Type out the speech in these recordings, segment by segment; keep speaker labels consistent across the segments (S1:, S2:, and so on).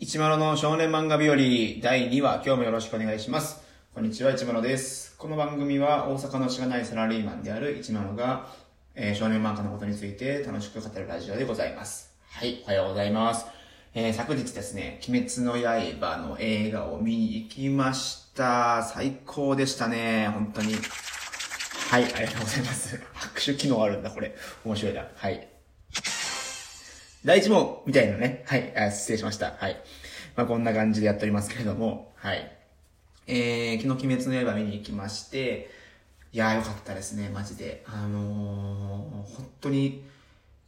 S1: 一丸の少年漫画日和第2話、今日もよろしくお願いします。こんにちは、一丸です。この番組は大阪のしがないサラリーマンである一丸が、えー少年漫画のことについて楽しく語るラジオでございます。はい、おはようございます。えー昨日ですね、鬼滅の刃の映画を見に行きました。最高でしたね、本当に。はい、ありがとうございます。拍手機能あるんだ、これ。面白いな。はい。第一問みたいなね。はい。あ失礼しました。はい。まあ、こんな感じでやっておりますけれども、はい。えー、昨日鬼滅の刃見に行きまして、いやーよかったですね、マジで。あのー、本当に、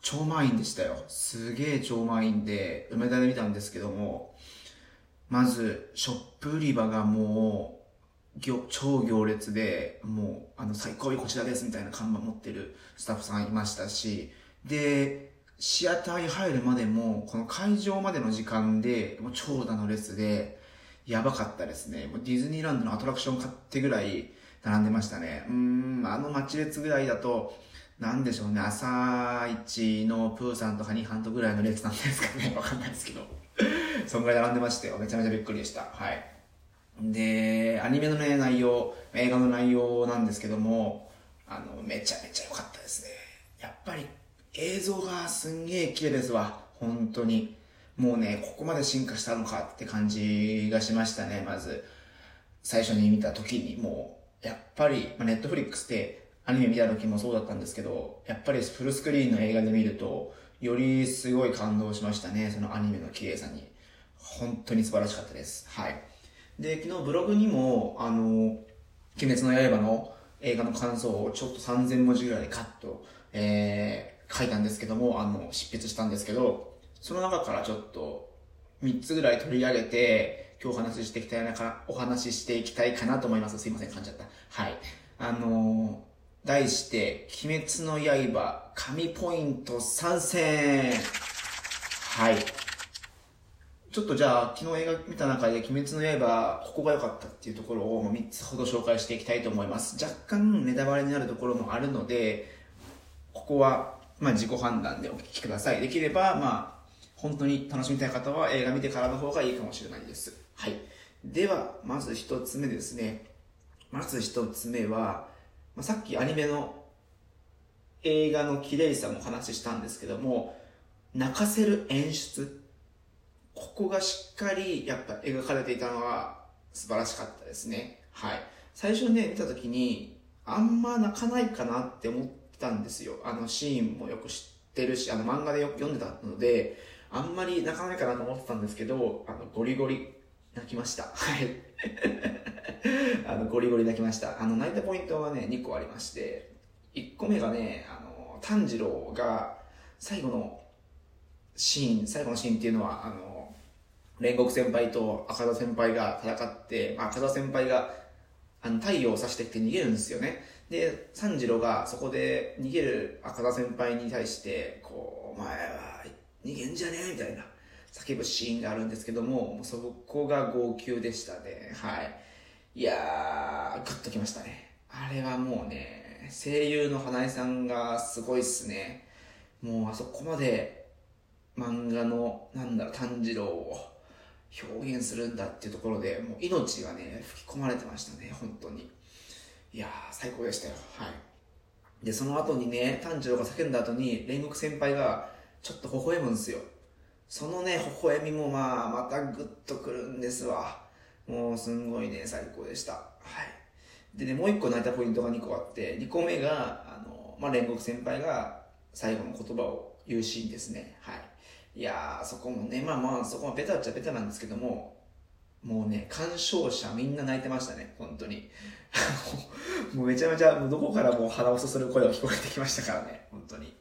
S1: 超満員でしたよ。すげー超満員で、梅田で見たんですけども、まず、ショップ売り場がもう、行超行列で、もう、あの、最高位こちらですみたいな看板持ってるスタッフさんいましたし、で、シアターに入るまでも、この会場までの時間で、もう長蛇の列で、やばかったですね。もうディズニーランドのアトラクション買ってぐらい並んでましたね。うん、あの待ち列ぐらいだと、なんでしょうね、朝一のプーさんとハニーハントぐらいの列なんですかね。わかんないですけど。そんぐらい並んでましたよ。めちゃめちゃびっくりでした。はい。で、アニメのね、内容、映画の内容なんですけども、あの、めちゃめちゃ良かったですね。やっぱり映像がすんげえ綺麗ですわ。本当に。もうね、ここまで進化したのかって感じがしましたね、まず。最初に見た時にもう、やっぱり、ま、ネットフリックスでアニメ見た時もそうだったんですけど、やっぱりフルスクリーンの映画で見ると、よりすごい感動しましたね、そのアニメの綺麗さに。本当に素晴らしかったです。はい。で、昨日ブログにも、あの、鬼滅の刃の映画の感想をちょっと3000文字ぐらいでカット、えー、書いたんですけども、あの、執筆したんですけど、その中からちょっと3つぐらい取り上げて、今日お話ししていきたいなか、お話ししていきたいかなと思います。すいません、噛んじゃった。はい。あのー題して、鬼滅の刃、神ポイント参戦はい。ちょっとじゃあ、昨日映画見た中で、鬼滅の刃、ここが良かったっていうところを3つほど紹介していきたいと思います。若干ネタバレになるところもあるので、ここは、まあ自己判断でお聞きください。できれば、まあ、本当に楽しみたい方は映画見てからの方がいいかもしれないです。はい。では、まず一つ目ですね。まず一つ目は、まあ、さっきアニメの映画の綺麗さもお話ししたんですけども、泣かせる演出。ここがしっかりやっぱ描かれていたのは素晴らしかったですね。はい。最初ね、見た時に、あんま泣かないかなって思ってたんですよ。あのシーンもよく知ってるし、あの漫画でよく読んでたので、あんまり泣かないかなと思ってたんですけど、あの、ゴリゴリ泣きました。はい。あの、ゴリゴリ泣きました。あの、泣いたポイントはね、2個ありまして、1個目がね、あの、炭治郎が最後のシーン、最後のシーンっていうのは、あの、煉獄先輩と赤田先輩が戦って、まあ、赤田先輩があの太陽を指してきて逃げるんですよね。で、炭治郎がそこで逃げる赤田先輩に対して、こう、お前は逃げんじゃねえみたいな叫ぶシーンがあるんですけども、もうそこが号泣でしたね。はい。いやー、グッときましたね。あれはもうね、声優の花江さんがすごいっすね。もうあそこまで漫画の、なんだろ、炭治郎を表現するんだっていうところで、もう命がね、吹き込まれてましたね、本当に。いやー、最高でしたよ。はい。で、その後にね、炭治郎が叫んだ後に、煉獄先輩がちょっと微笑むんですよ。そのね、微笑みもまあ、またグッとくるんですわ。もう、すんごいね、最高でした。はい。でね、もう一個泣いたポイントが2個あって、2個目が、あの、まあ、煉獄先輩が最後の言葉を言うシーンですね。はい。いやー、そこもね、まあまあ、そこはベタっちゃベタなんですけども、もうね、鑑賞者みんな泣いてましたね、本当に。もうめちゃめちゃ、もうどこからも鼻をすする声が聞こえてきましたからね、本当に。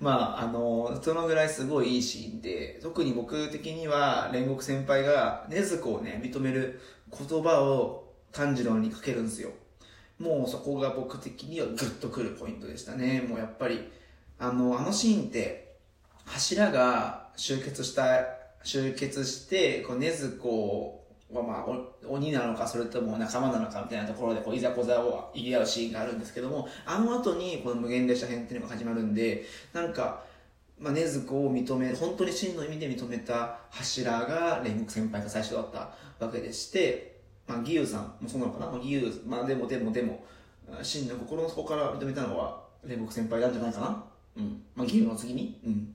S1: まあ、あの、そのぐらいすごいいいシーンで、特に僕的には煉獄先輩が禰豆子をね、認める言葉を炭治郎にかけるんですよ。もうそこが僕的にはグッとくるポイントでしたね。もうやっぱり、あの、あのシーンって、柱が集結した、集結して、こう、禰豆子はまあ、鬼なのか、それとも仲間なのかみたいなところで、こう、いざこざを言い合うシーンがあるんですけども、あの後に、この無限列車編っていうのが始まるんで、なんか、まあ、禰豆子を認め、本当に真の意味で認めた柱が煉獄先輩が最初だったわけでして、まあ、義勇さんもそうなのかな、まあ、義勇、まあ、でもでもでも、真の心の底から認めたのは煉獄先輩なんじゃないかな？うん。まあ、義勇の次に？うん。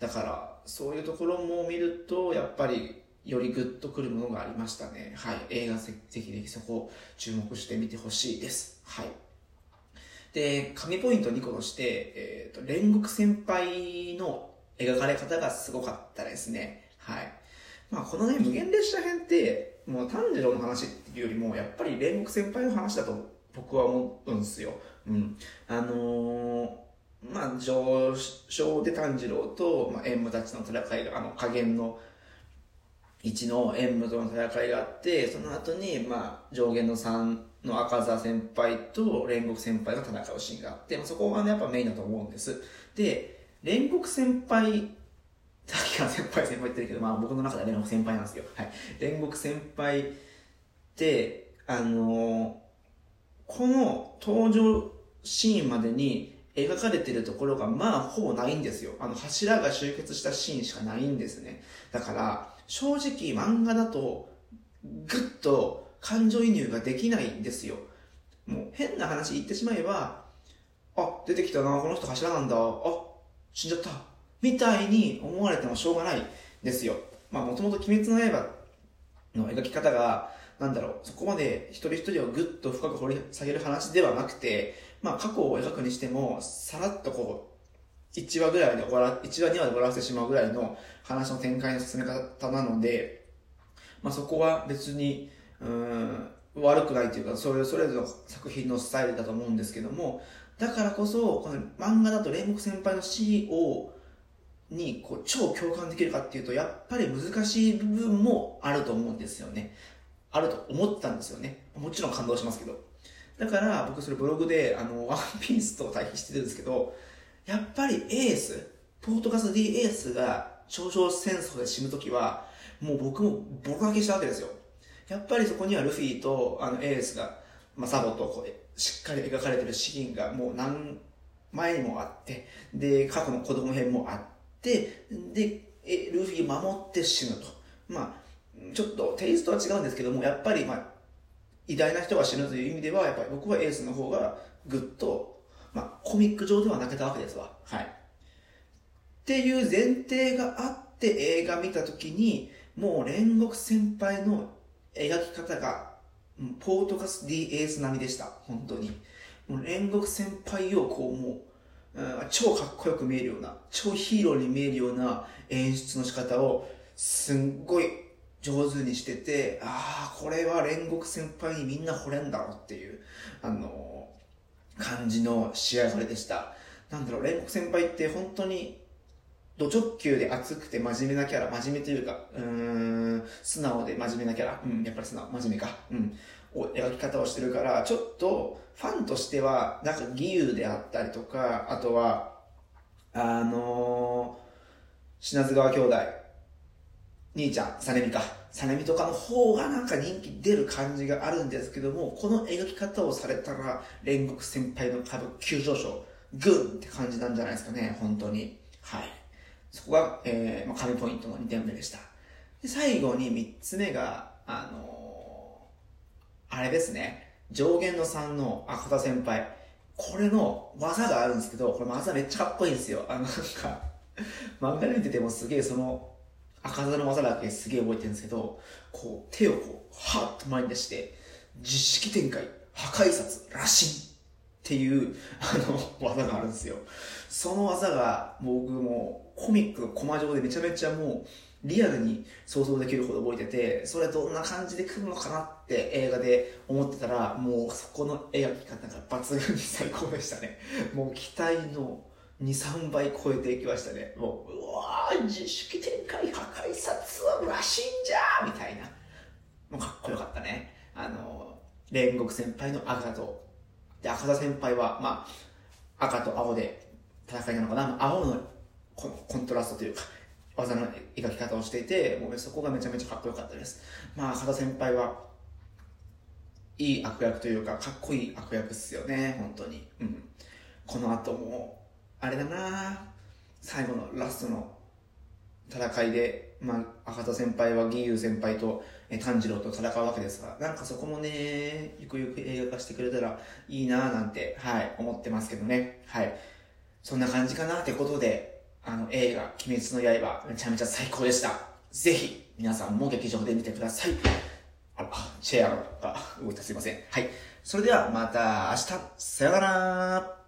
S1: だから、そういうところも見ると、やっぱり、よりグッとくるものがありましたね。はい。映画ぜぜひぜひそこ注目してみてほしいです。はい。で、神ポイント2個として、えっ、ー、と、煉獄先輩の描かれ方がすごかったですね。はい。まあ、このね、無限列車編って、もう炭治郎の話っていうよりも、やっぱり煉獄先輩の話だと僕は思うんですよ。うん。あのー、まあ、上昇で炭治郎と、まあ、縁武たちの戦いが、あの、加減の1の縁武との戦いがあって、その後に、まあ、上限の3の赤座先輩と煉獄先輩が戦うシーンがあって、まあ、そこがね、やっぱメインだと思うんです。で、煉獄先輩、さっきから先輩先輩言ってるけど、まあ僕の中では煉獄先輩なんですよ。はい。煉獄先輩って、あのー、この登場シーンまでに描かれてるところがまあほぼないんですよ。あの柱が集結したシーンしかないんですね。だから、正直漫画だとぐっと感情移入ができないんですよ。もう変な話言ってしまえば、あ、出てきたな、この人柱なんだ、あ、死んじゃった、みたいに思われてもしょうがないですよ。まあもともと鬼滅の刃の描き方が、なんだろう、そこまで一人一人をぐっと深く掘り下げる話ではなくて、まあ過去を描くにしても、さらっとこう、1話ぐらいで終わら、1話2話で終わらせてしまうぐらいの話の展開の進め方なので、まあそこは別に、うん悪くないというかそれそれぞれの作品のスタイルだと思うんですけどもだからこそこの漫画だと煉獄先輩の CEO にこう超共感できるかっていうとやっぱり難しい部分もあると思うんですよね。あると思ったんですよね。もちろん感動しますけど。だから僕それブログであのワンピースと対比してるんですけどやっぱりエースポートガス D エースが頂上戦争で死ぬ時はもう僕もボロ負けしたわけですよやっぱりそこにはルフィとあのエースが、まあ、サボとこうしっかり描かれてるシーンがもう何前にもあって、で、過去の子供編もあって、で、えルフィ守って死ぬと。まあ、ちょっとテイストは違うんですけども、やっぱりまあ、偉大な人が死ぬという意味では、やっぱり僕はエースの方がぐっと、まあ、コミック上では泣けたわけですわ。はい。っていう前提があって映画見たときに、もう煉獄先輩の描き方が、ポートカス D エース並みでした。本当に。もう煉獄先輩をこうもう、うん、超かっこよく見えるような、超ヒーローに見えるような演出の仕方を、すんごい上手にしてて、ああ、これは煉獄先輩にみんな惚れんだろうっていう、あのー、感じの試合それでした。なんだろう、煉獄先輩って本当にド直球で熱くて真面目なキャラ、真面目というか、うん、素直で真面目なキャラ、うん、やっぱり素直、真面目か、うん、を描き方をしてるから、ちょっと、ファンとしては、なんか義勇であったりとか、あとは、あのー、品津川兄弟、兄ちゃん、サネミか、サネミとかの方がなんか人気出る感じがあるんですけども、この描き方をされたら、煉獄先輩の株急上昇、グンって感じなんじゃないですかね、本当に。はい。そこが、えー、まあ、神ポイントの2点目でした。で最後に3つ目が、あのー、あれですね。上限の3の赤田先輩。これの技があるんですけど、これ技めっちゃかっこいいんですよ。あの、なんか、漫画で見ててもすげえその、赤座の技だけすげえ覚えてるんですけど、こう、手をこう、はっと前に出して、実式展開、破壊殺、羅針っていう、あの、技があるんですよ。その技が、僕もコミックのコマ上でめちゃめちゃもうリアルに想像できるほど覚えててそれどんな感じで来るのかなって映画で思ってたらもうそこの描き方が抜群に最高でしたねもう期待の23倍超えていきましたねもううわー自粛展開破壊殺はらしいんじゃみたいなもうかっこよかったねあの煉獄先輩の赤とで赤田先輩はまあ赤と青で戦いなのかな青のコントラストというか、技の描き方をしていて、もうそこがめちゃめちゃかっこよかったです。まあ、片先輩は、いい悪役というか、かっこいい悪役っすよね、本当に。うん。この後も、あれだな最後のラストの戦いで、まあ、赤田先輩は義勇先輩と、え炭治郎と戦うわけですが、なんかそこもね、ゆくゆく映画化してくれたらいいなぁなんて、はい、思ってますけどね。はい。そんな感じかなってことで、あの、映画、鬼滅の刃、めちゃめちゃ最高でした。ぜひ、皆さんも劇場で見てください。あら、チェアが動いたすいません。はい。それではまた明日、さよなら